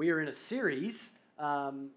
We are in a series um,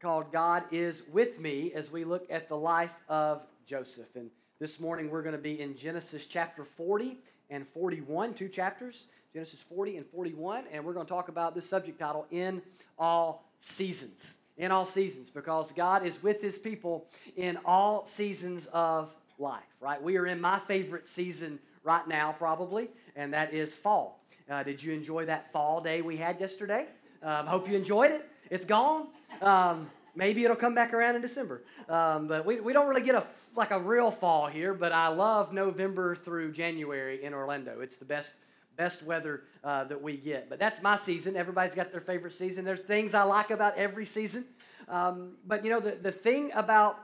called God is With Me as we look at the life of Joseph. And this morning we're going to be in Genesis chapter 40 and 41, two chapters, Genesis 40 and 41. And we're going to talk about this subject title, In All Seasons. In all seasons, because God is with his people in all seasons of life, right? We are in my favorite season right now, probably, and that is fall. Uh, did you enjoy that fall day we had yesterday? Um, hope you enjoyed it. It's gone. Um, maybe it'll come back around in December. Um, but we, we don't really get a like a real fall here. But I love November through January in Orlando. It's the best best weather uh, that we get. But that's my season. Everybody's got their favorite season. There's things I like about every season. Um, but you know the the thing about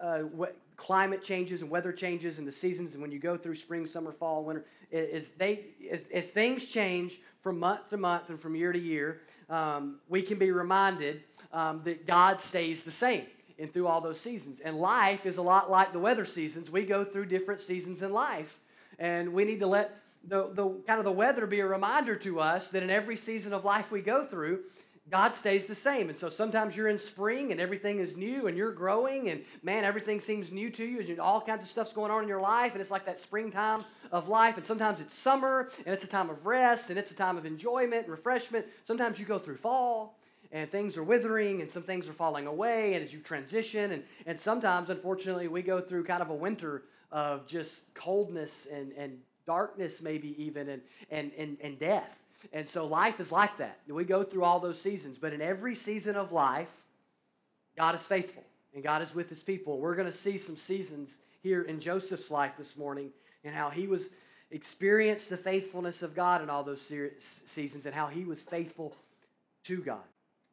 uh, what, climate changes and weather changes and the seasons and when you go through spring summer fall winter is they as, as things change from month to month and from year to year um, we can be reminded um, that god stays the same and through all those seasons. And life is a lot like the weather seasons. We go through different seasons in life. And we need to let the, the kind of the weather be a reminder to us that in every season of life we go through God stays the same. And so sometimes you're in spring and everything is new and you're growing and man, everything seems new to you and all kinds of stuff's going on in your life and it's like that springtime of life. And sometimes it's summer and it's a time of rest and it's a time of enjoyment and refreshment. Sometimes you go through fall and things are withering and some things are falling away and as you transition and, and sometimes unfortunately we go through kind of a winter of just coldness and, and darkness maybe even and, and, and, and death and so life is like that. We go through all those seasons, but in every season of life, God is faithful and God is with his people. We're going to see some seasons here in Joseph's life this morning and how he was experienced the faithfulness of God in all those seasons and how he was faithful to God.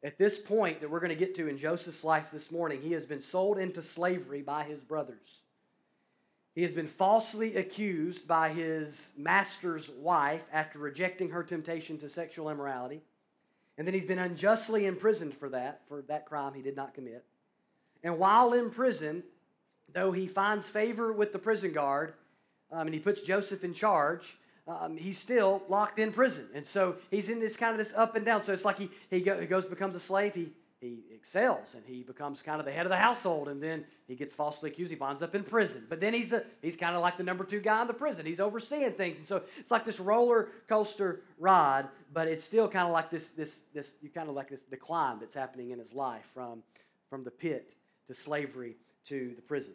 At this point that we're going to get to in Joseph's life this morning, he has been sold into slavery by his brothers. He has been falsely accused by his master's wife after rejecting her temptation to sexual immorality. And then he's been unjustly imprisoned for that, for that crime he did not commit. And while in prison, though he finds favor with the prison guard um, and he puts Joseph in charge, um, he's still locked in prison. And so he's in this kind of this up and down. So it's like he, he, go, he goes, becomes a slave. He, he excels and he becomes kind of the head of the household and then he gets falsely accused. He winds up in prison. But then he's the, he's kind of like the number two guy in the prison. He's overseeing things. And so it's like this roller coaster ride but it's still kind of like this this this you kind of like this decline that's happening in his life from from the pit to slavery to the prison.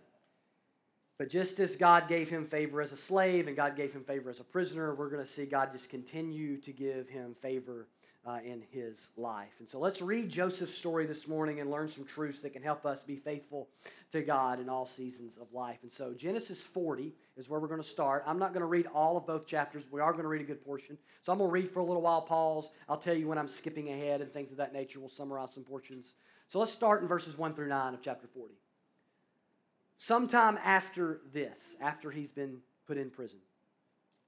But just as God gave him favor as a slave and God gave him favor as a prisoner, we're going to see God just continue to give him favor uh, in his life. And so let's read Joseph's story this morning and learn some truths that can help us be faithful to God in all seasons of life. And so Genesis 40 is where we're going to start. I'm not going to read all of both chapters. We are going to read a good portion. So I'm going to read for a little while, pause. I'll tell you when I'm skipping ahead and things of that nature. We'll summarize some portions. So let's start in verses 1 through 9 of chapter 40. Sometime after this, after he's been put in prison,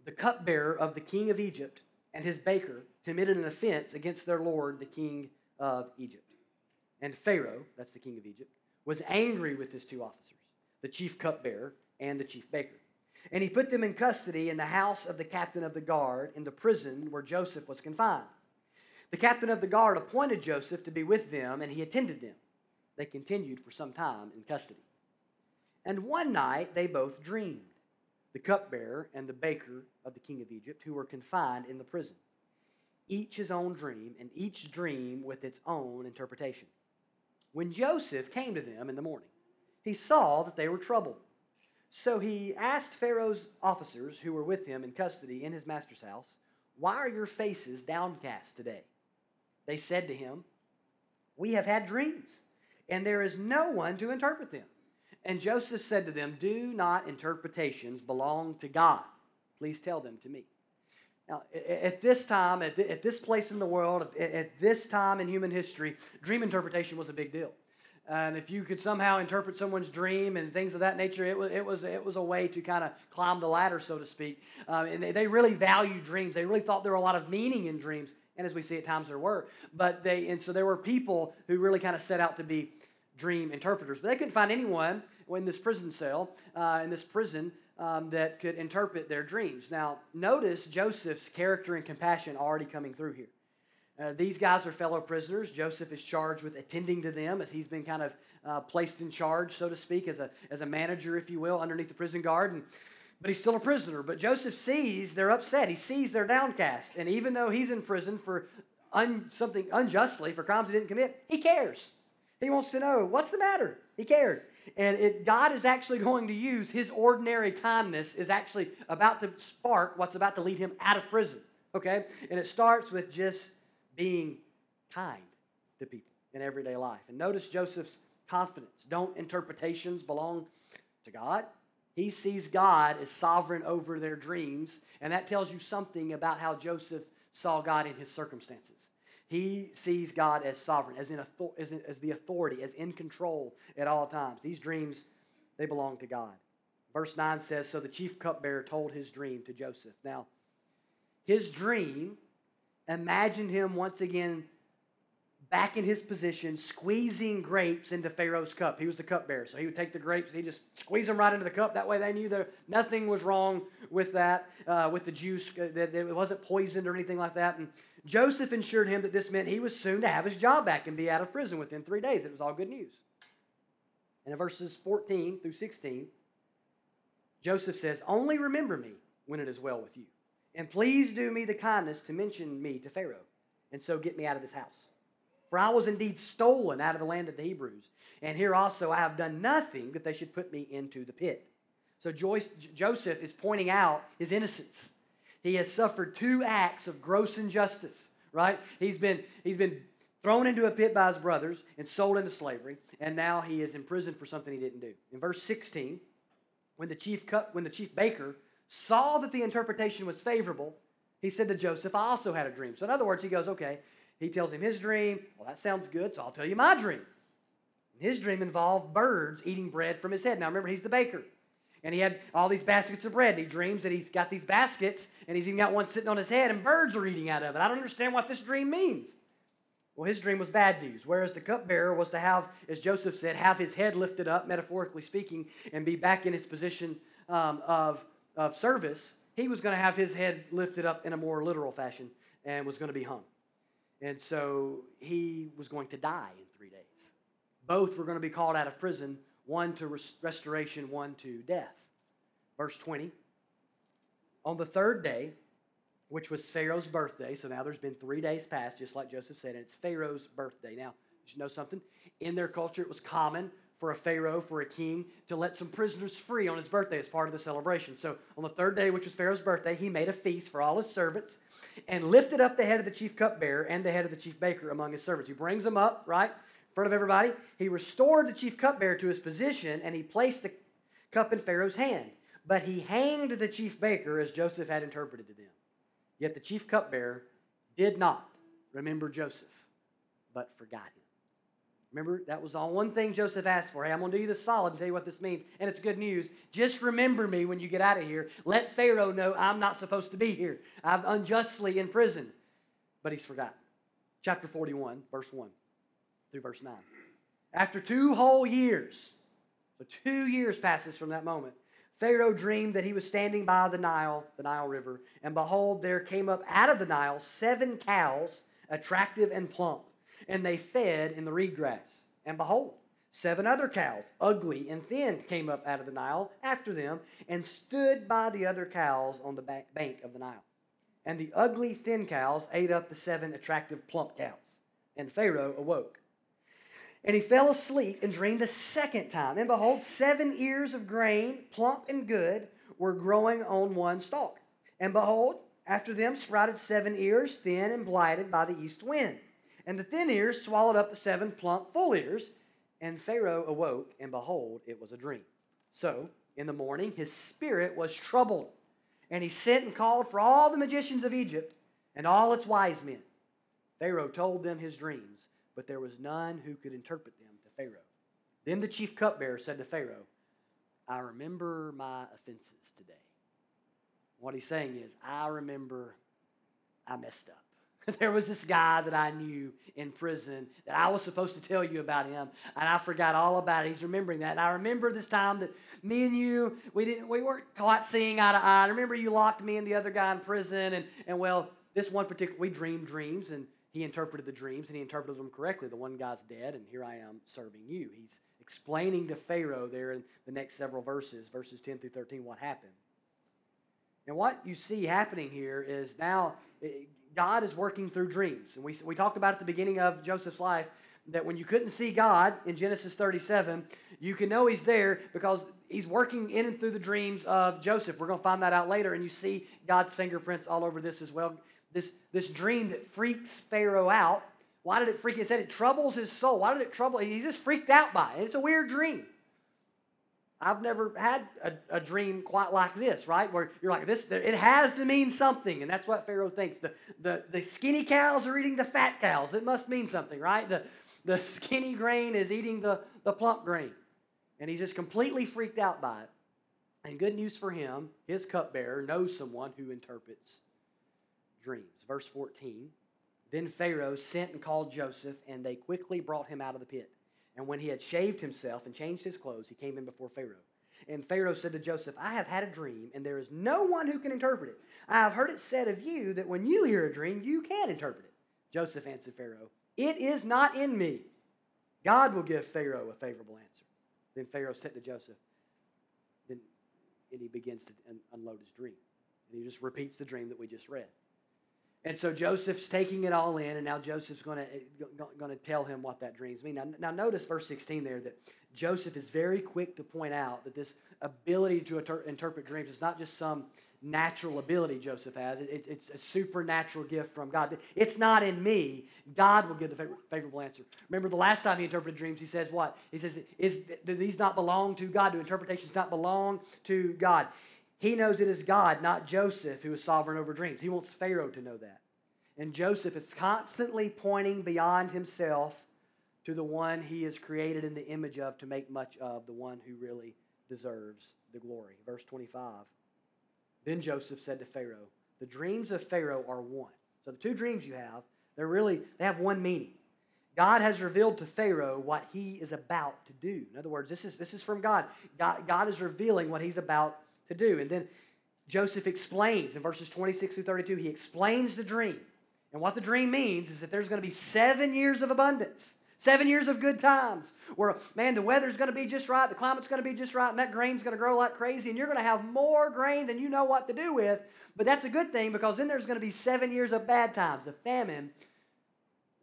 the cupbearer of the king of Egypt and his baker committed an offense against their lord, the king of Egypt. And Pharaoh, that's the king of Egypt, was angry with his two officers, the chief cupbearer and the chief baker. And he put them in custody in the house of the captain of the guard in the prison where Joseph was confined. The captain of the guard appointed Joseph to be with them, and he attended them. They continued for some time in custody. And one night they both dreamed the cupbearer and the baker of the king of Egypt, who were confined in the prison. Each his own dream, and each dream with its own interpretation. When Joseph came to them in the morning, he saw that they were troubled. So he asked Pharaoh's officers who were with him in custody in his master's house, Why are your faces downcast today? They said to him, We have had dreams, and there is no one to interpret them. And Joseph said to them, Do not interpretations belong to God? Please tell them to me. Now, at this time, at this place in the world, at this time in human history, dream interpretation was a big deal. And if you could somehow interpret someone's dream and things of that nature, it was, it was, it was a way to kind of climb the ladder, so to speak. Um, and they, they really valued dreams. They really thought there were a lot of meaning in dreams. And as we see at times, there were. But they, and so there were people who really kind of set out to be dream interpreters. But they couldn't find anyone in this prison cell, uh, in this prison, um, that could interpret their dreams. Now, notice Joseph's character and compassion already coming through here. Uh, these guys are fellow prisoners. Joseph is charged with attending to them as he's been kind of uh, placed in charge, so to speak, as a, as a manager, if you will, underneath the prison guard. And, but he's still a prisoner. But Joseph sees they're upset. He sees they're downcast. And even though he's in prison for un, something unjustly, for crimes he didn't commit, he cares. He wants to know what's the matter. He cared. And it, God is actually going to use his ordinary kindness, is actually about to spark what's about to lead him out of prison. Okay? And it starts with just being kind to people in everyday life. And notice Joseph's confidence. Don't interpretations belong to God? He sees God as sovereign over their dreams, and that tells you something about how Joseph saw God in his circumstances. He sees God as sovereign, as, in as, in, as the authority, as in control at all times. These dreams, they belong to God. Verse 9 says So the chief cupbearer told his dream to Joseph. Now, his dream imagined him once again back in his position, squeezing grapes into Pharaoh's cup. He was the cupbearer, so he would take the grapes and he just squeeze them right into the cup. That way, they knew that nothing was wrong with that, uh, with the juice, uh, that it wasn't poisoned or anything like that. And Joseph assured him that this meant he was soon to have his job back and be out of prison within three days. It was all good news. And in verses 14 through 16, Joseph says, Only remember me when it is well with you. And please do me the kindness to mention me to Pharaoh, and so get me out of this house. For I was indeed stolen out of the land of the Hebrews. And here also I have done nothing that they should put me into the pit. So Joyce, Joseph is pointing out his innocence. He has suffered two acts of gross injustice, right? He's been, he's been thrown into a pit by his brothers and sold into slavery, and now he is imprisoned for something he didn't do. In verse 16, when the chief, cup, when the chief baker saw that the interpretation was favorable, he said to Joseph, I also had a dream. So, in other words, he goes, Okay, he tells him his dream. Well, that sounds good, so I'll tell you my dream. His dream involved birds eating bread from his head. Now remember, he's the baker. And he had all these baskets of bread. And he dreams that he's got these baskets, and he's even got one sitting on his head, and birds are eating out of it. I don't understand what this dream means. Well, his dream was bad news. Whereas the cupbearer was to have, as Joseph said, have his head lifted up, metaphorically speaking, and be back in his position um, of, of service, he was going to have his head lifted up in a more literal fashion and was going to be hung. And so he was going to die in three days. Both were going to be called out of prison, one to res- restoration, one to death. Verse 20. On the third day, which was Pharaoh's birthday, so now there's been three days past, just like Joseph said, and it's Pharaoh's birthday. Now, you should know something. In their culture, it was common for a pharaoh, for a king, to let some prisoners free on his birthday as part of the celebration. So on the third day, which was Pharaoh's birthday, he made a feast for all his servants and lifted up the head of the chief cupbearer and the head of the chief baker among his servants. He brings them up, right, in front of everybody. He restored the chief cupbearer to his position and he placed the cup in Pharaoh's hand. But he hanged the chief baker as Joseph had interpreted to them. Yet the chief cupbearer did not remember Joseph, but forgot him. Remember, that was all one thing Joseph asked for. Hey, I'm going to do you this solid and tell you what this means. And it's good news. Just remember me when you get out of here. Let Pharaoh know I'm not supposed to be here. I'm unjustly in prison. But he's forgotten. Chapter 41, verse 1 through verse 9. After two whole years, so two years passes from that moment, Pharaoh dreamed that he was standing by the Nile, the Nile River, and behold, there came up out of the Nile seven cows, attractive and plump and they fed in the reed grass. And behold, seven other cows, ugly and thin, came up out of the Nile after them and stood by the other cows on the bank of the Nile. And the ugly, thin cows ate up the seven attractive, plump cows. And Pharaoh awoke. And he fell asleep and dreamed a second time. And behold, seven ears of grain, plump and good, were growing on one stalk. And behold, after them sprouted seven ears, thin and blighted by the east wind. And the thin ears swallowed up the seven plump full ears. And Pharaoh awoke, and behold, it was a dream. So, in the morning, his spirit was troubled. And he sent and called for all the magicians of Egypt and all its wise men. Pharaoh told them his dreams, but there was none who could interpret them to Pharaoh. Then the chief cupbearer said to Pharaoh, I remember my offenses today. What he's saying is, I remember I messed up. there was this guy that I knew in prison that I was supposed to tell you about him, and I forgot all about it. He's remembering that. And I remember this time that me and you, we didn't we weren't quite seeing eye to eye. I remember you locked me and the other guy in prison, and, and well, this one particular we dreamed dreams, and he interpreted the dreams and he interpreted them correctly. The one guy's dead, and here I am serving you. He's explaining to Pharaoh there in the next several verses, verses 10 through 13, what happened. And what you see happening here is now God is working through dreams. And we, we talked about at the beginning of Joseph's life that when you couldn't see God in Genesis 37, you can know He's there because He's working in and through the dreams of Joseph. We're going to find that out later, and you see God's fingerprints all over this as well. This, this dream that freaks Pharaoh out. Why did it freak? It said it troubles his soul. Why did it trouble? He's just freaked out by it. It's a weird dream. I've never had a, a, dream quite like this, right? Where you're like, this, it has to mean something. And that's what Pharaoh thinks. The, the, the skinny cows are eating the fat cows. It must mean something, right? The, the skinny grain is eating the, the plump grain. And he's just completely freaked out by it. And good news for him, his cupbearer knows someone who interprets dreams. Verse 14 Then Pharaoh sent and called Joseph, and they quickly brought him out of the pit. And when he had shaved himself and changed his clothes, he came in before Pharaoh. And Pharaoh said to Joseph, I have had a dream, and there is no one who can interpret it. I have heard it said of you that when you hear a dream, you can interpret it. Joseph answered Pharaoh, It is not in me. God will give Pharaoh a favorable answer. Then Pharaoh said to Joseph, then and he begins to unload his dream. And he just repeats the dream that we just read. And so Joseph's taking it all in, and now Joseph's going to, tell him what that dreams mean. Now, now, notice verse 16 there that Joseph is very quick to point out that this ability to inter- interpret dreams is not just some natural ability Joseph has, it, it's a supernatural gift from God. It's not in me. God will give the favor- favorable answer. Remember the last time he interpreted dreams, he says what? He says, is, Do these not belong to God? Do interpretations not belong to God? He knows it is God, not Joseph, who is sovereign over dreams. He wants Pharaoh to know that. And Joseph is constantly pointing beyond himself to the one he is created in the image of to make much of, the one who really deserves the glory. Verse 25. Then Joseph said to Pharaoh, The dreams of Pharaoh are one. So the two dreams you have, they're really, they have one meaning. God has revealed to Pharaoh what he is about to do. In other words, this is, this is from God. God. God is revealing what he's about to do. And then Joseph explains in verses 26 through 32, he explains the dream. And what the dream means is that there's going to be seven years of abundance, seven years of good times, where, man, the weather's going to be just right, the climate's going to be just right, and that grain's going to grow like crazy, and you're going to have more grain than you know what to do with. But that's a good thing because then there's going to be seven years of bad times, of famine,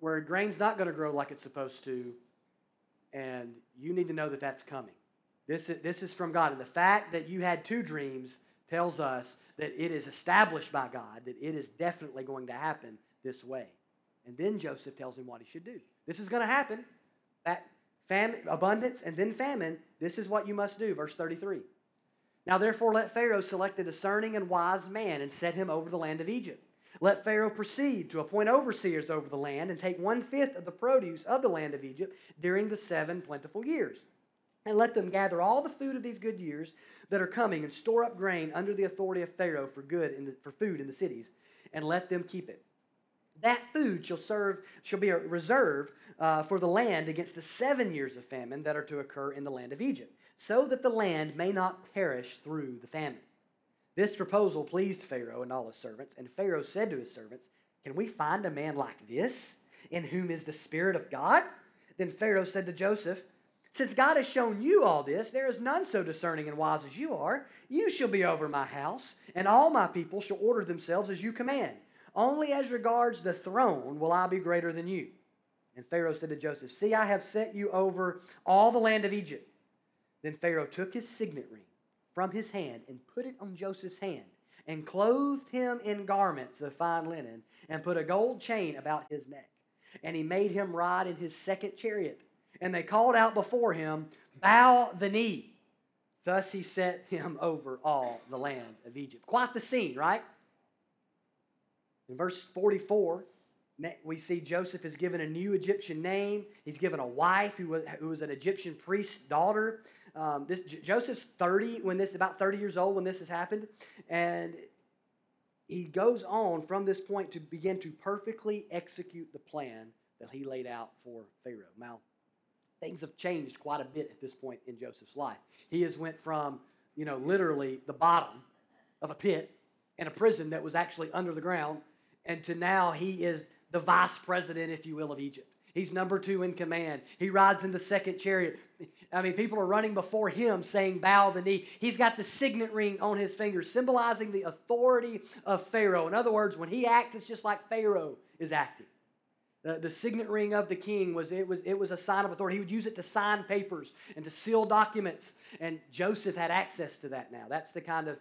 where grain's not going to grow like it's supposed to, and you need to know that that's coming. This is, this is from God. And the fact that you had two dreams tells us that it is established by God, that it is definitely going to happen this way. And then Joseph tells him what he should do. This is going to happen. That famine, abundance and then famine, this is what you must do. Verse 33. Now therefore let Pharaoh select a discerning and wise man and set him over the land of Egypt. Let Pharaoh proceed to appoint overseers over the land and take one fifth of the produce of the land of Egypt during the seven plentiful years and let them gather all the food of these good years that are coming and store up grain under the authority of Pharaoh for good the, for food in the cities, and let them keep it. That food shall serve shall be reserved uh, for the land against the seven years of famine that are to occur in the land of Egypt, so that the land may not perish through the famine. This proposal pleased Pharaoh and all his servants, and Pharaoh said to his servants, "Can we find a man like this, in whom is the spirit of God?" Then Pharaoh said to Joseph. Since God has shown you all this, there is none so discerning and wise as you are. You shall be over my house, and all my people shall order themselves as you command. Only as regards the throne will I be greater than you. And Pharaoh said to Joseph, See, I have set you over all the land of Egypt. Then Pharaoh took his signet ring from his hand and put it on Joseph's hand, and clothed him in garments of fine linen, and put a gold chain about his neck. And he made him ride in his second chariot and they called out before him, Bow the knee. Thus he set him over all the land of Egypt. Quite the scene, right? In verse 44, we see Joseph is given a new Egyptian name. He's given a wife who was, who was an Egyptian priest's daughter. Um, this Joseph's 30 when this about 30 years old when this has happened, and he goes on from this point to begin to perfectly execute the plan that he laid out for Pharaoh. Now, things have changed quite a bit at this point in Joseph's life. He has went from, you know, literally the bottom of a pit in a prison that was actually under the ground, and to now he is the vice president, if you will, of Egypt. He's number two in command. He rides in the second chariot. I mean, people are running before him saying, Bow the knee. He's got the signet ring on his finger, symbolizing the authority of Pharaoh. In other words, when he acts, it's just like Pharaoh is acting. The, the signet ring of the king was it, was it was a sign of authority. He would use it to sign papers and to seal documents. And Joseph had access to that now. That's the kind of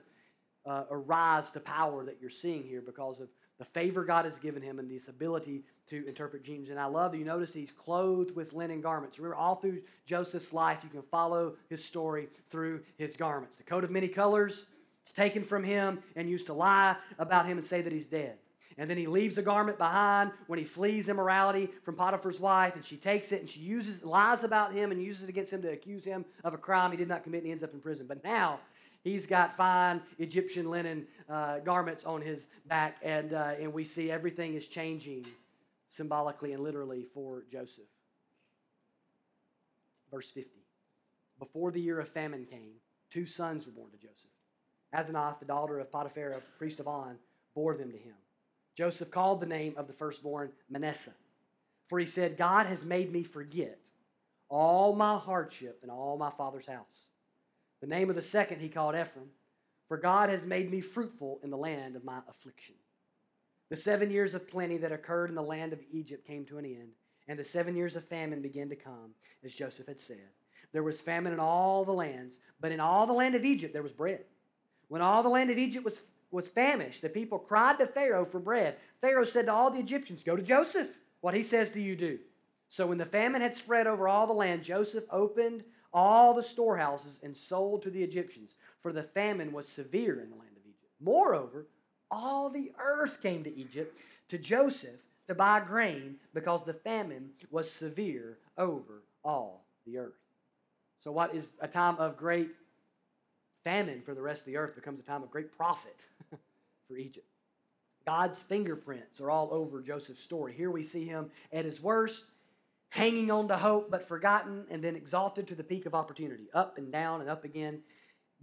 uh, rise to power that you're seeing here because of the favor God has given him and this ability to interpret dreams. And I love that you notice he's clothed with linen garments. Remember, all through Joseph's life, you can follow his story through his garments. The coat of many colors, it's taken from him and used to lie about him and say that he's dead. And then he leaves the garment behind when he flees immorality from Potiphar's wife, and she takes it and she uses lies about him and uses it against him to accuse him of a crime he did not commit, and he ends up in prison. But now he's got fine Egyptian linen uh, garments on his back, and uh, and we see everything is changing symbolically and literally for Joseph. Verse 50. Before the year of famine came, two sons were born to Joseph. Asenath, the daughter of Potiphar, priest of On, bore them to him. Joseph called the name of the firstborn Manasseh, for he said, God has made me forget all my hardship and all my father's house. The name of the second he called Ephraim, for God has made me fruitful in the land of my affliction. The seven years of plenty that occurred in the land of Egypt came to an end, and the seven years of famine began to come, as Joseph had said. There was famine in all the lands, but in all the land of Egypt there was bread. When all the land of Egypt was, was famished, the people cried to Pharaoh for bread. Pharaoh said to all the Egyptians, Go to Joseph. What he says do you do? So when the famine had spread over all the land, Joseph opened all the storehouses and sold to the Egyptians, for the famine was severe in the land of Egypt. Moreover, all the earth came to Egypt to Joseph to buy grain because the famine was severe over all the earth. So, what is a time of great famine for the rest of the earth becomes a time of great profit for Egypt. God's fingerprints are all over Joseph's story. Here we see him at his worst, hanging on to hope but forgotten, and then exalted to the peak of opportunity, up and down and up again.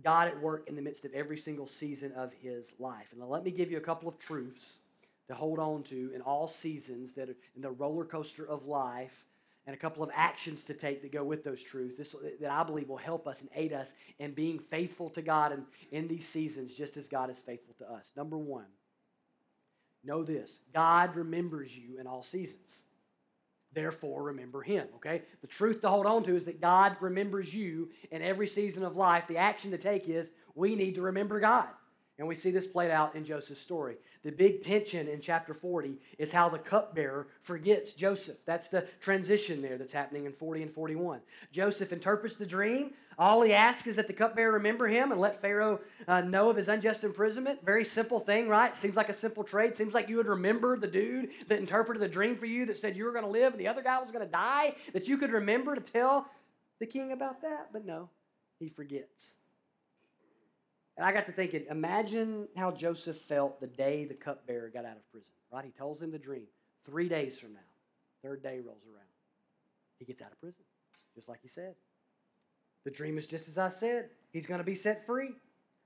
God at work in the midst of every single season of his life. And let me give you a couple of truths to hold on to in all seasons that are in the roller coaster of life and a couple of actions to take that go with those truths this, that I believe will help us and aid us in being faithful to God in, in these seasons just as God is faithful to us. Number one, know this God remembers you in all seasons. Therefore, remember him, okay? The truth to hold on to is that God remembers you in every season of life. The action to take is we need to remember God. And we see this played out in Joseph's story. The big tension in chapter 40 is how the cupbearer forgets Joseph. That's the transition there that's happening in 40 and 41. Joseph interprets the dream. All he asks is that the cupbearer remember him and let Pharaoh uh, know of his unjust imprisonment. Very simple thing, right? Seems like a simple trade. Seems like you would remember the dude that interpreted the dream for you that said you were going to live and the other guy was going to die, that you could remember to tell the king about that. But no, he forgets. And I got to thinking, imagine how Joseph felt the day the cupbearer got out of prison, right? He tells him the dream. Three days from now, third day rolls around. He gets out of prison, just like he said. The dream is just as I said. He's going to be set free.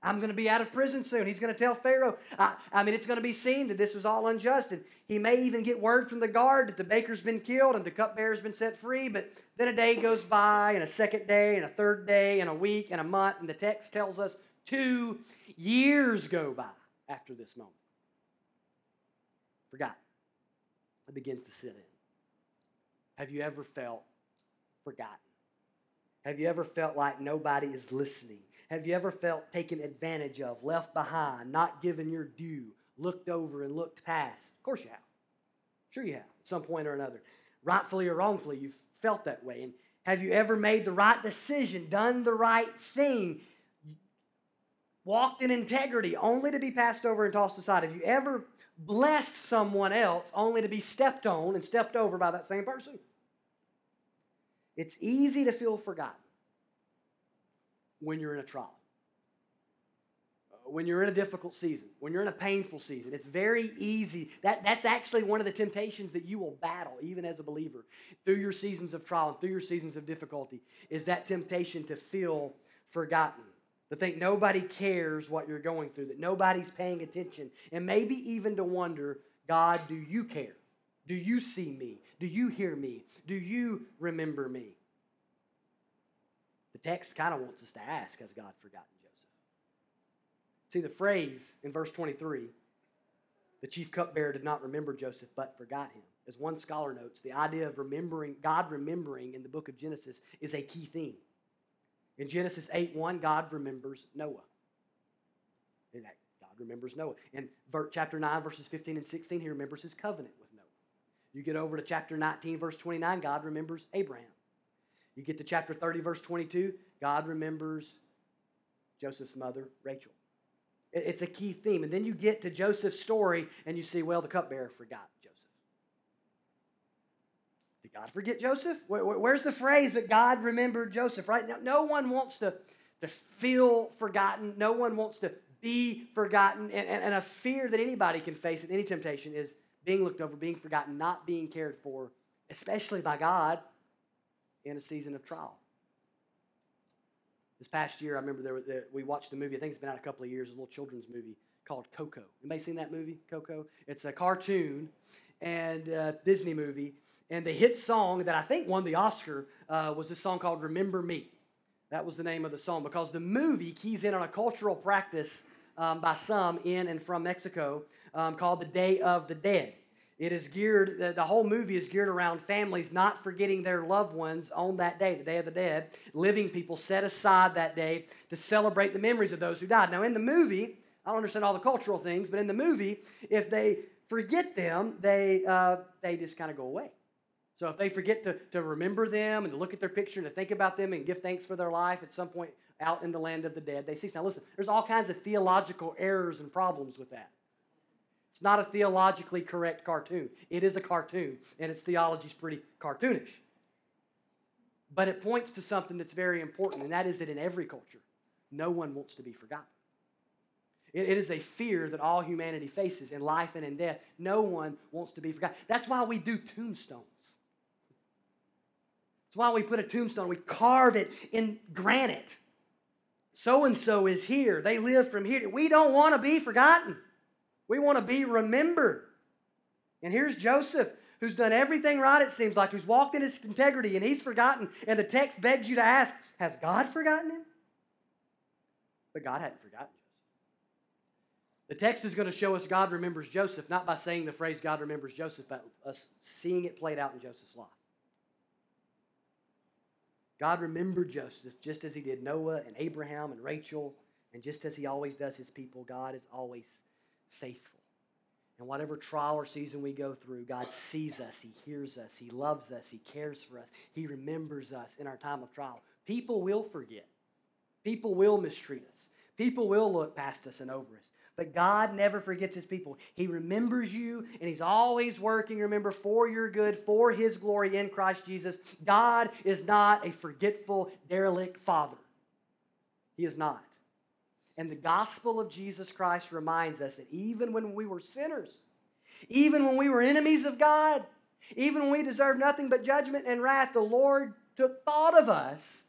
I'm going to be out of prison soon. He's going to tell Pharaoh. I, I, mean, it's going to be seen that this was all unjust. And he may even get word from the guard that the baker's been killed and the cupbearer's been set free. But then a day goes by, and a second day, and a third day, and a week, and a month. And the text tells us Two years go by after this moment. Forgot. It begins to sit in. Have you ever felt forgotten? Have you ever felt like nobody is listening? Have you ever felt taken advantage of, left behind, not given your due, looked over and looked past? Of course you have. Sure you have, at some point or another. Rightfully or wrongfully, you've felt that way. And have you ever made the right decision, done the right thing, walked in integrity only to be passed over and tossed aside? Have you ever blessed someone else only to be stepped on and stepped over by that same person? It's easy to feel forgotten when you're in a trial, when you're in a difficult season, when you're in a painful season. It's very easy. That, that's actually one of the temptations that you will battle, even as a believer, through your seasons of trial and through your seasons of difficulty, is that temptation to feel forgotten to think nobody cares what you're going through, that nobody's paying attention, and maybe even to wonder, God, do you care? Do you see me? Do you hear me? Do you remember me? The text kind of wants us to ask Has God forgotten Joseph? See, the phrase in verse 23 the chief cupbearer did not remember Joseph, but forgot him. As one scholar notes, the idea of remembering, God remembering in the book of Genesis is a key theme. In Genesis 8 1, God remembers Noah. God remembers Noah. In chapter 9, verses 15 and 16, he remembers his covenant with Noah. You get over to chapter 19, verse 29, God remembers Abraham. You get to chapter 30, verse 22, God remembers Joseph's mother, Rachel. It's a key theme. And then you get to Joseph's story and you see, well, the cupbearer forgot. Did God forget Joseph? Where's the phrase that God remembered Joseph, right? Now, no one wants to, to feel forgotten. No one wants to be forgotten. And, and, and a fear that anybody can face in any temptation is being looked over, being forgotten, not being cared for, especially by God in a season of trial. This past year, I remember there, there, we watched a movie. I think it's been out a couple of years. A little children's movie called Coco. Anybody seen that movie, Coco? It's a cartoon and a Disney movie. And the hit song that I think won the Oscar uh, was this song called "Remember Me." That was the name of the song because the movie keys in on a cultural practice um, by some in and from Mexico um, called the Day of the Dead. It is geared, the, the whole movie is geared around families not forgetting their loved ones on that day, the Day of the Dead. Living people set aside that day to celebrate the memories of those who died. Now, in the movie, I don't understand all the cultural things, but in the movie, if they forget them, they, uh, they just kind of go away. So if they forget to, to remember them and to look at their picture and to think about them and give thanks for their life at some point out in the land of the dead, they cease. Now listen, there's all kinds of theological errors and problems with that. It's not a theologically correct cartoon. It is a cartoon, and its theology is pretty cartoonish. But it points to something that's very important, and that is that in every culture, no one wants to be forgotten. it is a fear that all humanity faces in life and in death. No one wants to be forgotten. That's why we do tombstones. That's why we put a tombstone, we carve it in granite. So and so is here. They live from here. We don't want to be forgotten. We want to be remembered. And here's Joseph, who's done everything right, it seems like, who's walked in his integrity, and he's forgotten. And the text begs you to ask Has God forgotten him? But God hadn't forgotten. The text is going to show us God remembers Joseph, not by saying the phrase God remembers Joseph, but us seeing it played out in Joseph's life. God remembered Joseph just as he did Noah and Abraham and Rachel, and just as he always does his people, God is always faithful. And whatever trial or season we go through, God sees us, He hears us, He loves us, He cares for us, He remembers us in our time of trial. People will forget, people will mistreat us, people will look past us and over us. But God never forgets His people. He remembers you, and He's always working, remember, for your good, for His glory in Christ Jesus. God is not a forgetful, derelict Father. He is not. And the gospel of Jesus Christ reminds us that even when we were sinners, even when we were enemies of God, even when we deserved nothing but judgment and wrath, the Lord took thought of us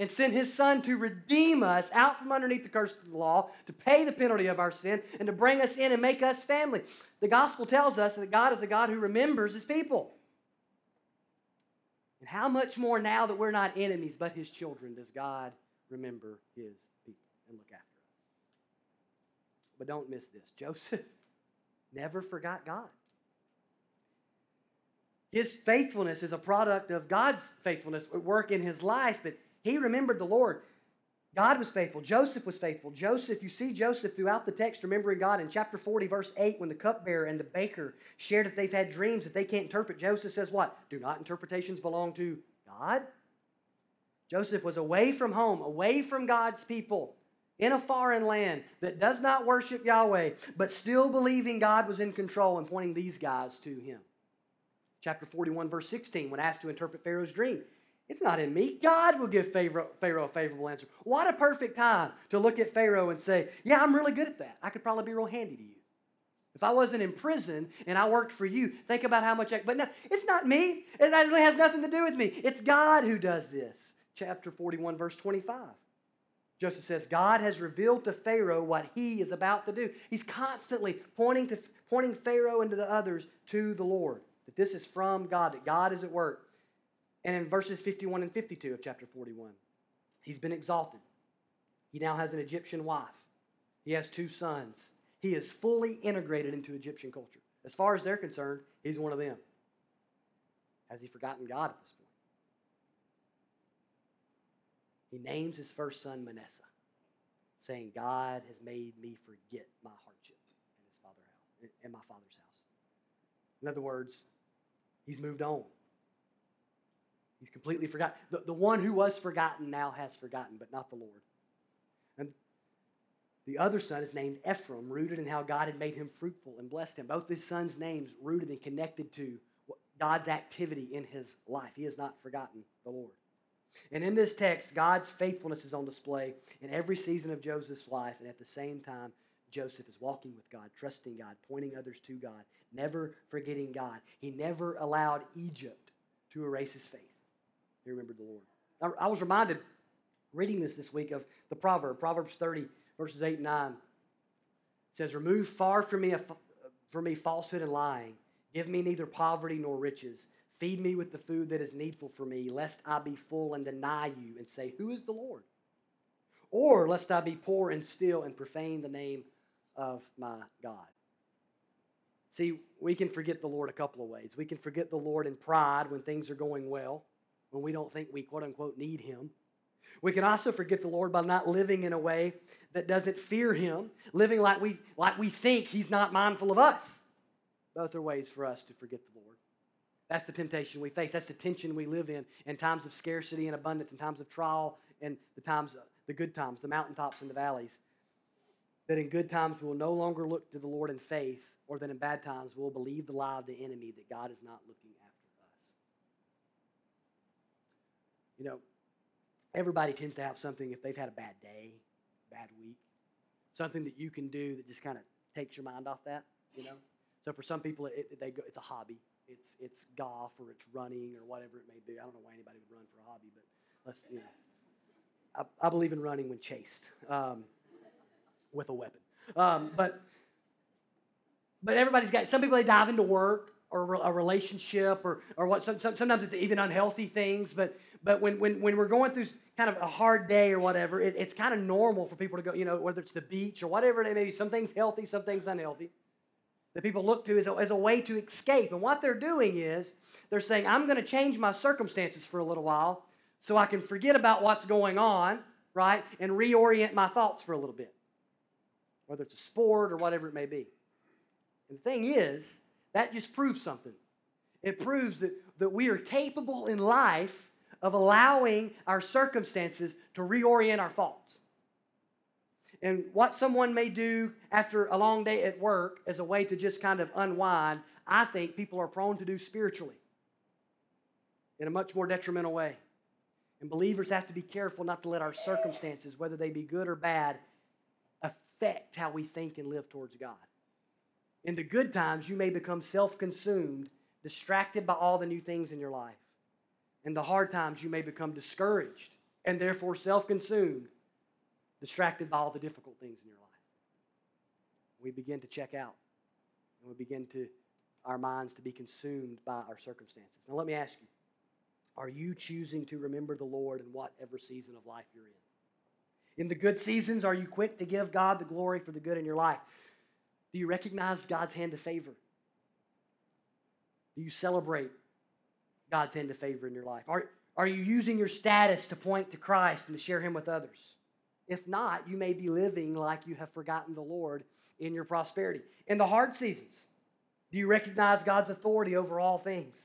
and sent his son to redeem us out from underneath the curse of the law, to pay the penalty of our sin, and to bring us in and make us family. The gospel tells us that God is a God who remembers his people. And how much more now that we're not enemies but his children does God remember his people and look after? Us? But don't miss this Joseph never forgot God. His faithfulness is a product of God's faithfulness at work in his life, but he remembered the Lord. God was faithful. Joseph was faithful. Joseph, you see Joseph throughout the text remembering God. In chapter 40, verse 8, when the cupbearer and the baker share that they've had dreams that they can't interpret, Joseph says, What? Do not interpretations belong to God? Joseph was away from home, away from God's people in a foreign land that does not worship Yahweh, but still believing God was in control and pointing these guys to him. Chapter 41, verse 16, when asked to interpret Pharaoh's dream, it's not in me. God will give Pharaoh, a favorable answer. What a perfect time to look at Pharaoh and say, Yeah, I'm really good at that. I could probably be real handy to you. If I wasn't in prison and I worked for you, think about how much I. But no, it's not me. It really has nothing to do with me. It's God who does this. Chapter 41, verse 25. Joseph says, God has revealed to Pharaoh what he is about to do. He's constantly pointing, to, pointing Pharaoh and to the others to the Lord. that this is from God, that God is at work. And in verses 51 and 52 of chapter 41, he's been exalted. He now has an Egyptian wife, he has two sons. He is fully integrated into Egyptian culture. As far as they're concerned, he's one of them. Has he forgotten God at this point? He names his first son Manasseh, saying, God has made me forget my hardship in his father house, in my father's house. In other words, he's moved on. He's completely forgotten. The, the one who was forgotten now has forgotten, but not the Lord. And the other son is named Ephraim, rooted in how God had made him fruitful and blessed him. Both his sons' names rooted and connected to God's activity in his life. He has not forgotten the Lord. And in this text, God's faithfulness is on display in every season of Joseph's life, and at the same time, Joseph is walking with God, trusting God, pointing others to God, never forgetting God. He never allowed Egypt to erase his faith. He remembered the Lord. I, I was reminded reading this this week of the proverb, Proverbs 30, verses 8 and 9. It says, Remove far from me, a, from me falsehood and lying. Give me neither poverty nor riches. Feed me with the food that is needful for me, lest I be full and deny you and say, Who is the Lord? Or lest I be poor and still and profane the name of my God. See, we can forget the Lord a couple of ways. We can forget the Lord in pride when things are going well, when we don't think we quote unquote need Him. We can also forget the Lord by not living in a way that doesn't fear Him, living like we, like we think He's not mindful of us. Both are ways for us to forget the Lord. That's the temptation we face. That's the tension we live in in times of scarcity and abundance, in times of trial, and the times, uh, the good times, the mountaintops and the valleys. That in good times we will no longer look to the Lord in faith, or that in bad times we'll believe the lie of the enemy that God is not looking after us. You know, everybody tends to have something if they've had a bad day, bad week, something that you can do that just kind of takes your mind off that. You know, so for some people, it, they go, it's a hobby it's it's golf or it's running or whatever it may be. I don't know why anybody would run for a hobby, but let's you know. I, I believe in running when chased um, with a weapon. Um, but but everybody's got some people they dive into work or a relationship or or what. Some, some, sometimes it's even unhealthy things. But but when when when we're going through kind of a hard day or whatever, it, it's kind of normal for people to go. You know, whether it's the beach or whatever it may be. Some things healthy, some things unhealthy that people look to as a, as a way to escape. And what they're doing is they're saying, I'm going to change my circumstances for a little while so I can forget about what's going on, right, and reorient my thoughts for a little bit, whether it's a sport or whatever it may be. And the thing is, that just proves something. It proves that, that we are capable in life of allowing our circumstances to reorient our thoughts. And what someone may do after a long day at work as a way to just kind of unwind, I think people are prone to do spiritually in a much more detrimental way. And believers have to be careful not to let our circumstances, whether they be good or bad, affect how we think and live towards God. In the good times, you may become self consumed, distracted by all the new things in your life. In the hard times, you may become discouraged and therefore self consumed distracted by all the difficult things in your life. We begin to check out, and we begin to our minds to be consumed by our circumstances. Now, let me ask you are you choosing to remember the Lord in whatever season of life you're in? In the good seasons, are you quick to give God the glory for the good in your life? Do you recognize God's hand of favor? Do you celebrate God's hand of favor in your life? Are, are you using your status to point to Christ and to share Him with others? If not, you may be living like you have forgotten the Lord in your prosperity. In the hard seasons, do you recognize God's authority over all things?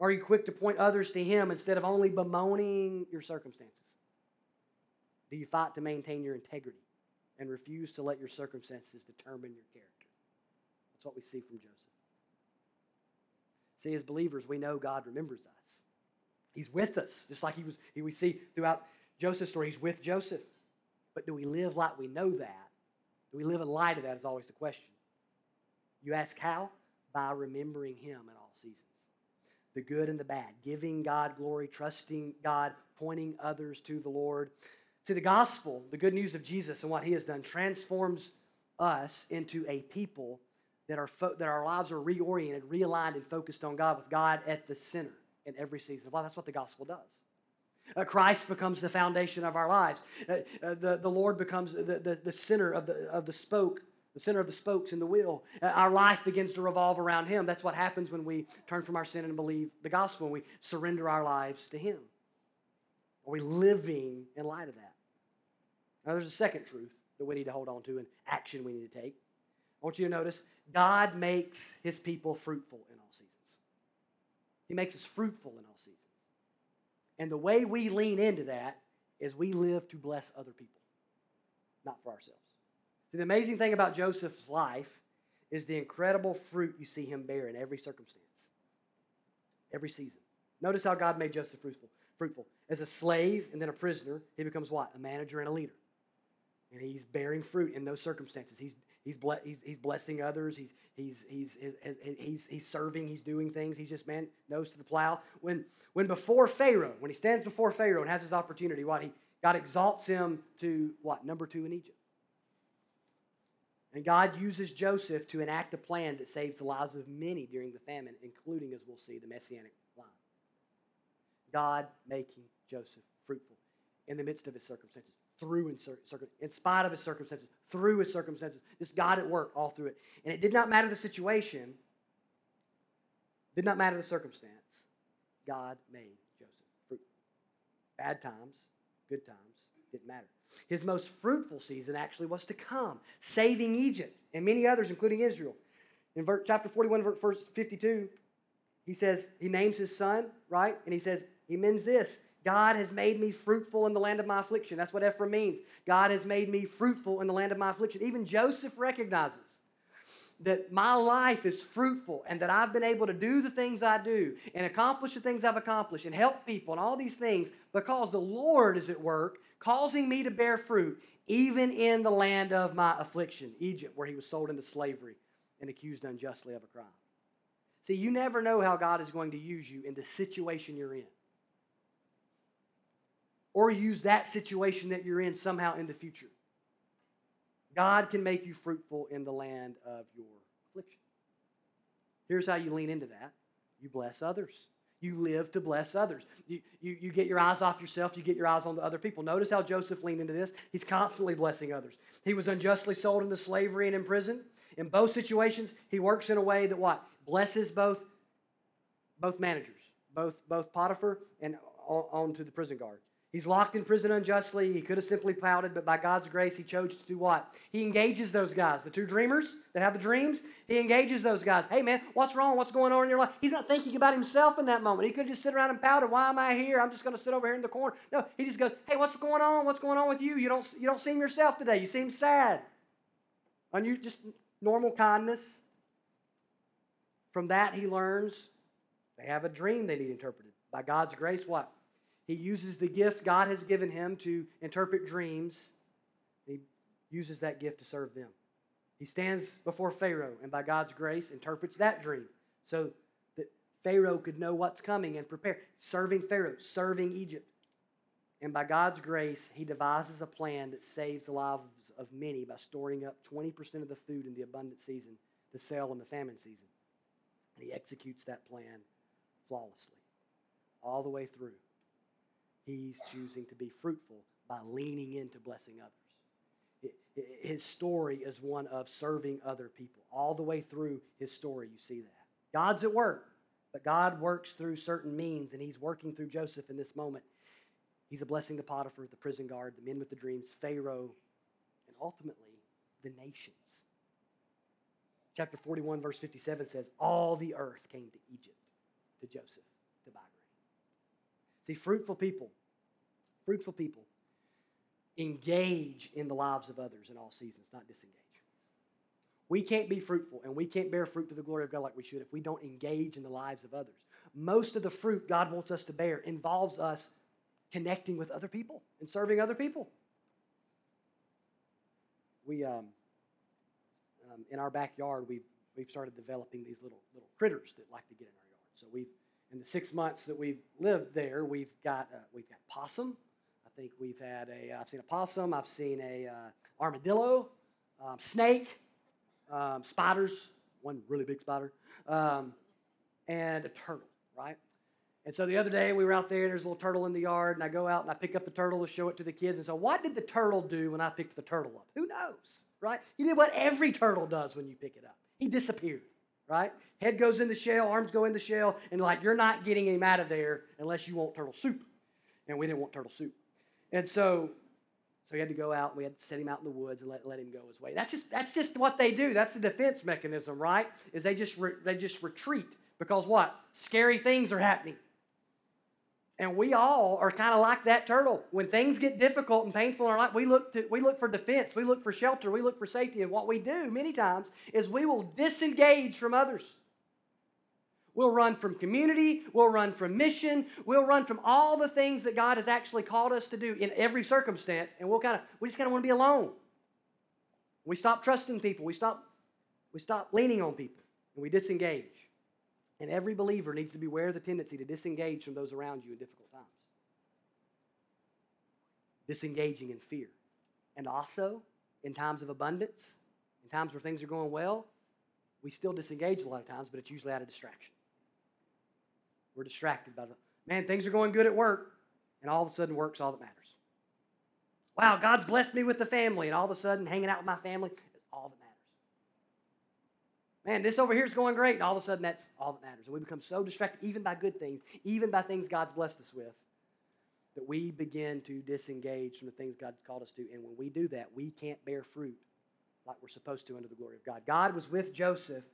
Are you quick to point others to Him instead of only bemoaning your circumstances? Do you fight to maintain your integrity and refuse to let your circumstances determine your character? That's what we see from Joseph. See, as believers, we know God remembers us. He's with us, just like he was, he, we see throughout Joseph's story, he's with Joseph. But do we live like we know that? Do we live in light of that is always the question. You ask how? By remembering him in all seasons. The good and the bad, giving God glory, trusting God, pointing others to the Lord. See, the gospel, the good news of Jesus and what he has done, transforms us into a people that our, fo- that our lives are reoriented, realigned, and focused on God with God at the center in every season. Well, that's what the gospel does. Uh, Christ becomes the foundation of our lives. Uh, uh, the, the Lord becomes the, the, the center of the, of the spoke, the center of the spokes in the wheel. Uh, our life begins to revolve around Him. That's what happens when we turn from our sin and believe the gospel, and we surrender our lives to Him. Are we living in light of that? Now, there's a second truth that we need to hold on to and action we need to take. I want you to notice God makes His people fruitful in all seasons. He makes us fruitful in all seasons. And the way we lean into that is we live to bless other people, not for ourselves. See, the amazing thing about Joseph's life is the incredible fruit you see him bear in every circumstance, every season. Notice how God made Joseph fruitful. fruitful. As a slave and then a prisoner, he becomes what? A manager and a leader. And he's bearing fruit in those circumstances. He's He's, ble- he's, he's blessing others. He's, he's, he's, he's, he's, serving. He's doing things. He's just, man, nose to the plow. When, when before Pharaoh, when he stands before Pharaoh and has his opportunity, what? He, God exalts him to what? Number two in Egypt. And God uses Joseph to enact a plan that saves the lives of many during the famine, including, as we'll see, the messianic line. God making Joseph fruitful in the midst of his circumstances through in, in spite of his circumstances, through his circumstances. Just God at work all through it. And it did not matter the situation, did not matter the circumstance. God made Joseph fruitful. Bad times, good times, didn't matter. His most fruitful season actually was to come, saving Egypt and many others, including Israel. In verse, chapter 41, verse 52, he says, he names his son, right? And he says, he means this God has made me fruitful in the land of my affliction. That's what Ephraim means. God has made me fruitful in the land of my affliction. Even Joseph recognizes that my life is fruitful and that I've been able to do the things I do and accomplish the things I've accomplished and help people and all these things because the Lord is at work causing me to bear fruit even in the land of my affliction, Egypt, where he was sold into slavery and accused unjustly of a crime. See, you never know how God is going to use you in the situation you're in or use that situation that you're in somehow in the future. God can make you fruitful in the land of your affliction. Here's how you lean into that you bless others. You live to bless others. You, you, you get your eyes off yourself, you get your eyes on the other people. Notice how Joseph leaned into this. He's constantly blessing others. He was unjustly sold into slavery and in prison. In both situations, he works in a way that what? Blesses both, both managers, both, both Potiphar and on, on to the prison guard. He's locked in prison unjustly. He could have simply pouted, but by God's grace, he chose to do what? He engages those guys, the two dreamers that have the dreams. He engages those guys. Hey, man, what's wrong? What's going on in your life? He's not thinking about himself in that moment. He could just sit around and pouted. Why am I here? I'm just going to sit over here in the corner. No, he just goes, Hey, what's going on? What's going on with you? You don't, you don't seem yourself today. You seem sad. And you just normal kindness. From that, he learns they have a dream they need interpreted. By God's grace, what? He uses the gift God has given him to interpret dreams. He uses that gift to serve them. He stands before Pharaoh and by God's grace interprets that dream so that Pharaoh could know what's coming and prepare. Serving Pharaoh, serving Egypt. And by God's grace, he devises a plan that saves the lives of many by storing up 20% of the food in the abundant season to sell in the famine season. And he executes that plan flawlessly, all the way through he's choosing to be fruitful by leaning into blessing others. His story is one of serving other people. All the way through his story, you see that. God's at work, but God works through certain means, and he's working through Joseph in this moment. He's a blessing to Potiphar, the prison guard, the men with the dreams, Pharaoh, and ultimately the nations. Chapter 41, verse 57 says, All the earth came to Egypt, to Joseph, to buy grain. See, fruitful people, fruitful people engage in the lives of others in all seasons, not disengage. We can't be fruitful and we can't bear fruit to the glory of God like we should if we don't engage in the lives of others. Most of the fruit God wants us to bear involves us connecting with other people and serving other people. We, um, um, in our backyard, we've, we've started developing these little, little critters that like to get in our yard. So we've in the six months that we've lived there, we've got uh, we've got possum. I think we've had a I've seen a possum. I've seen a uh, armadillo, um, snake, um, spiders, one really big spider, um, and a turtle, right? And so the other day we were out there and there's a little turtle in the yard, and I go out and I pick up the turtle to show it to the kids. And so, what did the turtle do when I picked the turtle up? Who knows, right? He did what every turtle does when you pick it up. He disappeared, right? Head goes in the shell, arms go in the shell, and like you're not getting him out of there unless you want turtle soup. And we didn't want turtle soup. And so so he had to go out we had to set him out in the woods and let, let him go his way. That's just, that's just what they do. That's the defense mechanism, right? Is they just, re, they just retreat because what? Scary things are happening. And we all are kind of like that turtle. When things get difficult and painful in our life, we look, to, we look for defense, we look for shelter, we look for safety. And what we do many times is we will disengage from others. We'll run from community. We'll run from mission. We'll run from all the things that God has actually called us to do in every circumstance. And we'll kind of, we just kind of want to be alone. We stop trusting people. We stop, we stop leaning on people. And we disengage. And every believer needs to beware of the tendency to disengage from those around you in difficult times. Disengaging in fear. And also, in times of abundance, in times where things are going well, we still disengage a lot of times, but it's usually out of distraction. We're distracted by the, man, things are going good at work, and all of a sudden work's all that matters. Wow, God's blessed me with the family, and all of a sudden hanging out with my family is all that matters. Man, this over here is going great, and all of a sudden that's all that matters. And we become so distracted, even by good things, even by things God's blessed us with, that we begin to disengage from the things God's called us to. And when we do that, we can't bear fruit like we're supposed to under the glory of God. God was with Joseph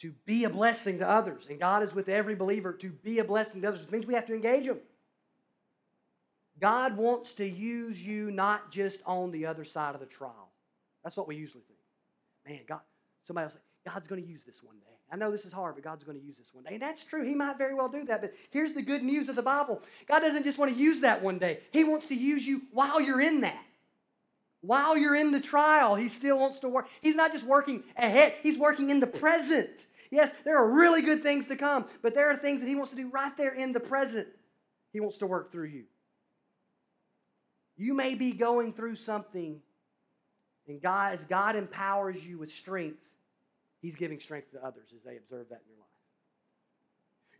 to be a blessing to others. And God is with every believer to be a blessing to others, means we have to engage them. God wants to use you not just on the other side of the trial. That's what we usually think. Man, God, somebody else, God's going to use this one day. I know this is hard, but God's going to use this one day. And that's true. He might very well do that. But here's the good news of the Bible God doesn't just want to use that one day, He wants to use you while you're in that. While you're in the trial, He still wants to work. He's not just working ahead, He's working in the present. Yes, there are really good things to come, but there are things that He wants to do right there in the present. He wants to work through you. You may be going through something, and God, as God empowers you with strength, He's giving strength to others as they observe that in your life.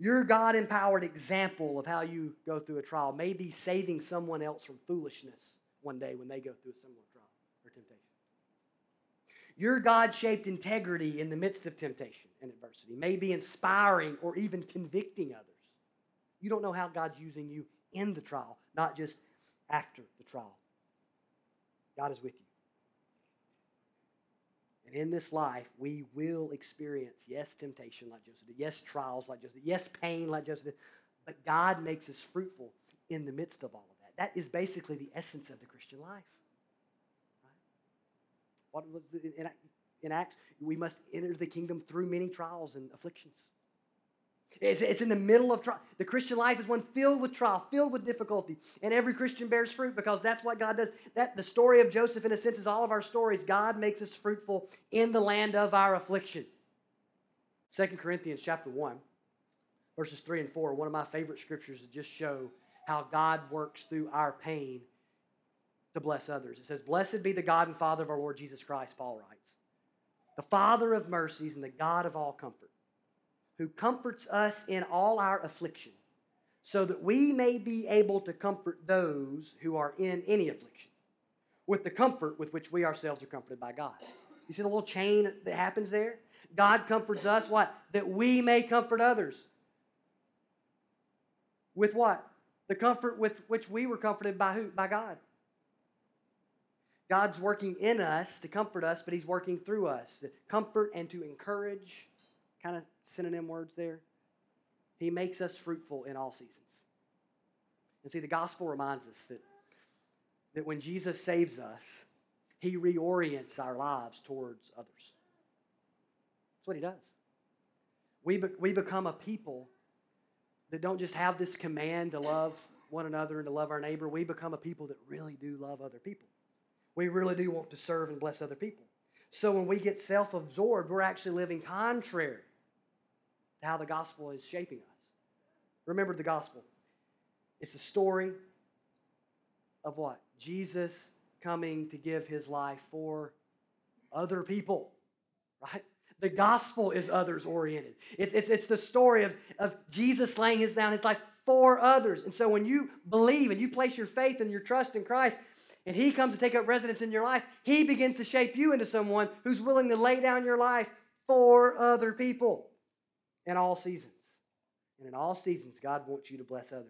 Your God empowered example of how you go through a trial may be saving someone else from foolishness one day when they go through a similar. Your God shaped integrity in the midst of temptation and adversity may be inspiring or even convicting others. You don't know how God's using you in the trial, not just after the trial. God is with you. And in this life, we will experience, yes, temptation like Joseph did, yes, trials like Joseph did, yes, pain like Joseph did, but God makes us fruitful in the midst of all of that. That is basically the essence of the Christian life. What was the, in, in Acts? We must enter the kingdom through many trials and afflictions. It's, it's in the middle of trial. The Christian life is one filled with trial, filled with difficulty. And every Christian bears fruit because that's what God does. That the story of Joseph, in a sense, is all of our stories. God makes us fruitful in the land of our affliction. 2 Corinthians chapter 1, verses 3 and 4, one of my favorite scriptures that just show how God works through our pain to bless others. It says, Blessed be the God and Father of our Lord Jesus Christ, Paul writes, the Father of mercies and the God of all comfort, who comforts us in all our affliction, so that we may be able to comfort those who are in any affliction with the comfort with which we ourselves are comforted by God. You see the little chain that happens there? God comforts us, what? That we may comfort others. With what? The comfort with which we were comforted by who? By God. God's working in us to comfort us, but He's working through us to comfort and to encourage. Kind of synonym words there. He makes us fruitful in all seasons. And see, the gospel reminds us that, that when Jesus saves us, He reorients our lives towards others. That's what He does. We, be, we become a people that don't just have this command to love one another and to love our neighbor. We become a people that really do love other people. We really do want to serve and bless other people. So when we get self absorbed, we're actually living contrary to how the gospel is shaping us. Remember the gospel. It's a story of what? Jesus coming to give his life for other people, right? The gospel is others oriented. It's, it's, it's the story of, of Jesus laying his down his life for others. And so when you believe and you place your faith and your trust in Christ, and he comes to take up residence in your life, he begins to shape you into someone who's willing to lay down your life for other people in all seasons. And in all seasons, God wants you to bless others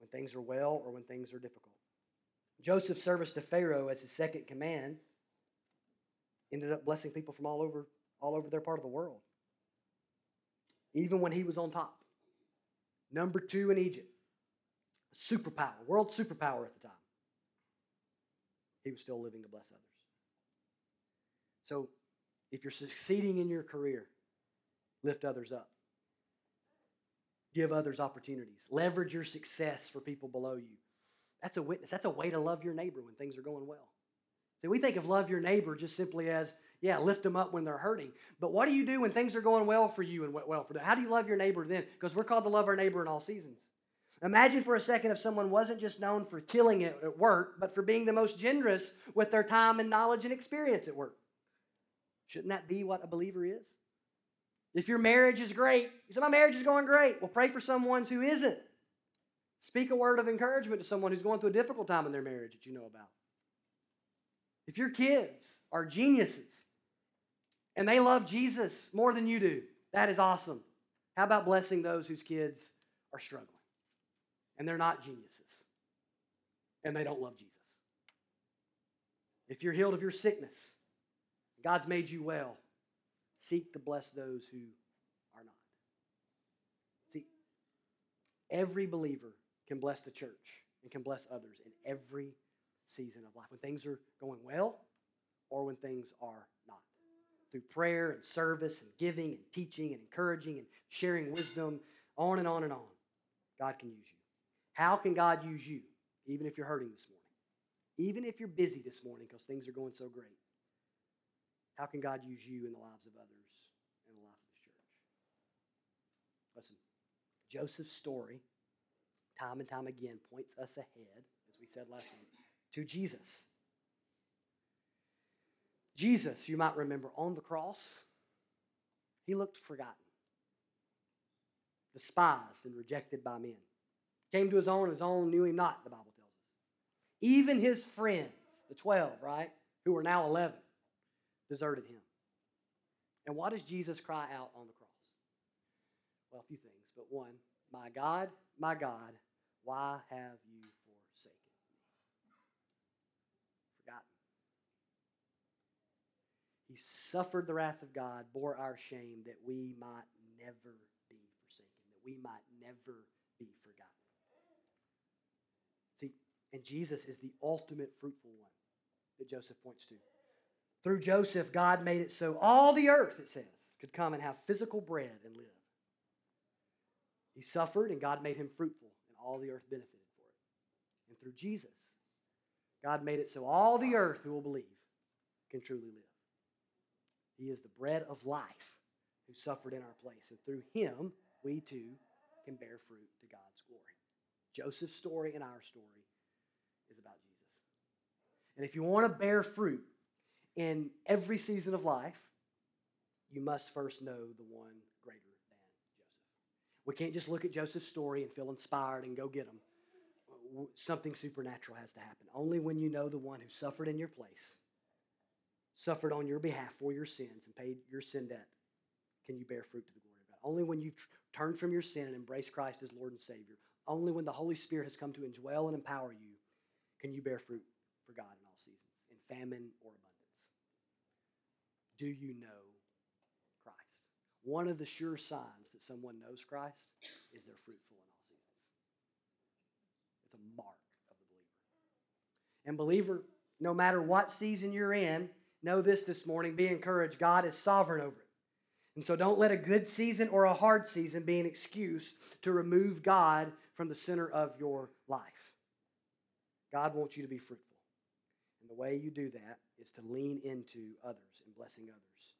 when things are well or when things are difficult. Joseph's service to Pharaoh as his second command ended up blessing people from all over, all over their part of the world. Even when he was on top. Number two in Egypt. Superpower, world superpower at the time. He was still living to bless others. So if you're succeeding in your career, lift others up. Give others opportunities. Leverage your success for people below you. That's a witness. That's a way to love your neighbor when things are going well. See, we think of love your neighbor just simply as, yeah, lift them up when they're hurting. But what do you do when things are going well for you and well for them? How do you love your neighbor then? Because we're called to love our neighbor in all seasons. Imagine for a second if someone wasn't just known for killing it at work, but for being the most generous with their time and knowledge and experience at work. Shouldn't that be what a believer is? If your marriage is great, you say, My marriage is going great. Well, pray for someone who isn't. Speak a word of encouragement to someone who's going through a difficult time in their marriage that you know about. If your kids are geniuses and they love Jesus more than you do, that is awesome. How about blessing those whose kids are struggling and they're not geniuses and they don't love Jesus? If you're healed of your sickness, God's made you well, seek to bless those who are not. See, every believer can bless the church and can bless others in every season of life. When things are going well or when things are not. Through prayer and service and giving and teaching and encouraging and sharing wisdom, on and on and on, God can use you. How can God use you, even if you're hurting this morning? Even if you're busy this morning because things are going so great? How can God use you in the lives of others and the life of His church? Listen, Joseph's story, time and time again, points us ahead, as we said last week, to Jesus. Jesus, you might remember, on the cross, he looked forgotten, despised and rejected by men. Came to his own, his own knew him not, the Bible tells us. Even his friends, the 12, right, who are now 11, deserted him. And what does Jesus cry out on the cross? Well, a few things, but one, my God, my God, why have you forsaken me? Forgotten. He suffered the wrath of God, bore our shame, that we might never be forsaken, that we might never be forgotten. See, and Jesus is the ultimate fruitful one that Joseph points to. Through Joseph, God made it so all the earth, it says, could come and have physical bread and live. He suffered, and God made him fruitful, and all the earth benefited for it. And through Jesus, God made it so all the earth who will believe can truly live. He is the bread of life who suffered in our place. And through him, we too can bear fruit to God's glory. Joseph's story and our story is about Jesus. And if you want to bear fruit, in every season of life, you must first know the one greater than Joseph. We can't just look at Joseph's story and feel inspired and go get him. Something supernatural has to happen. Only when you know the one who suffered in your place, suffered on your behalf for your sins, and paid your sin debt, can you bear fruit to the glory of God. Only when you've turned from your sin and embraced Christ as Lord and Savior, only when the Holy Spirit has come to indwell and empower you, can you bear fruit for God in all seasons, in famine or abundance. Do you know Christ? One of the sure signs that someone knows Christ is they're fruitful in all seasons. It's a mark of the believer. And, believer, no matter what season you're in, know this this morning be encouraged. God is sovereign over it. And so don't let a good season or a hard season be an excuse to remove God from the center of your life. God wants you to be fruitful. And the way you do that is to lean into others and blessing others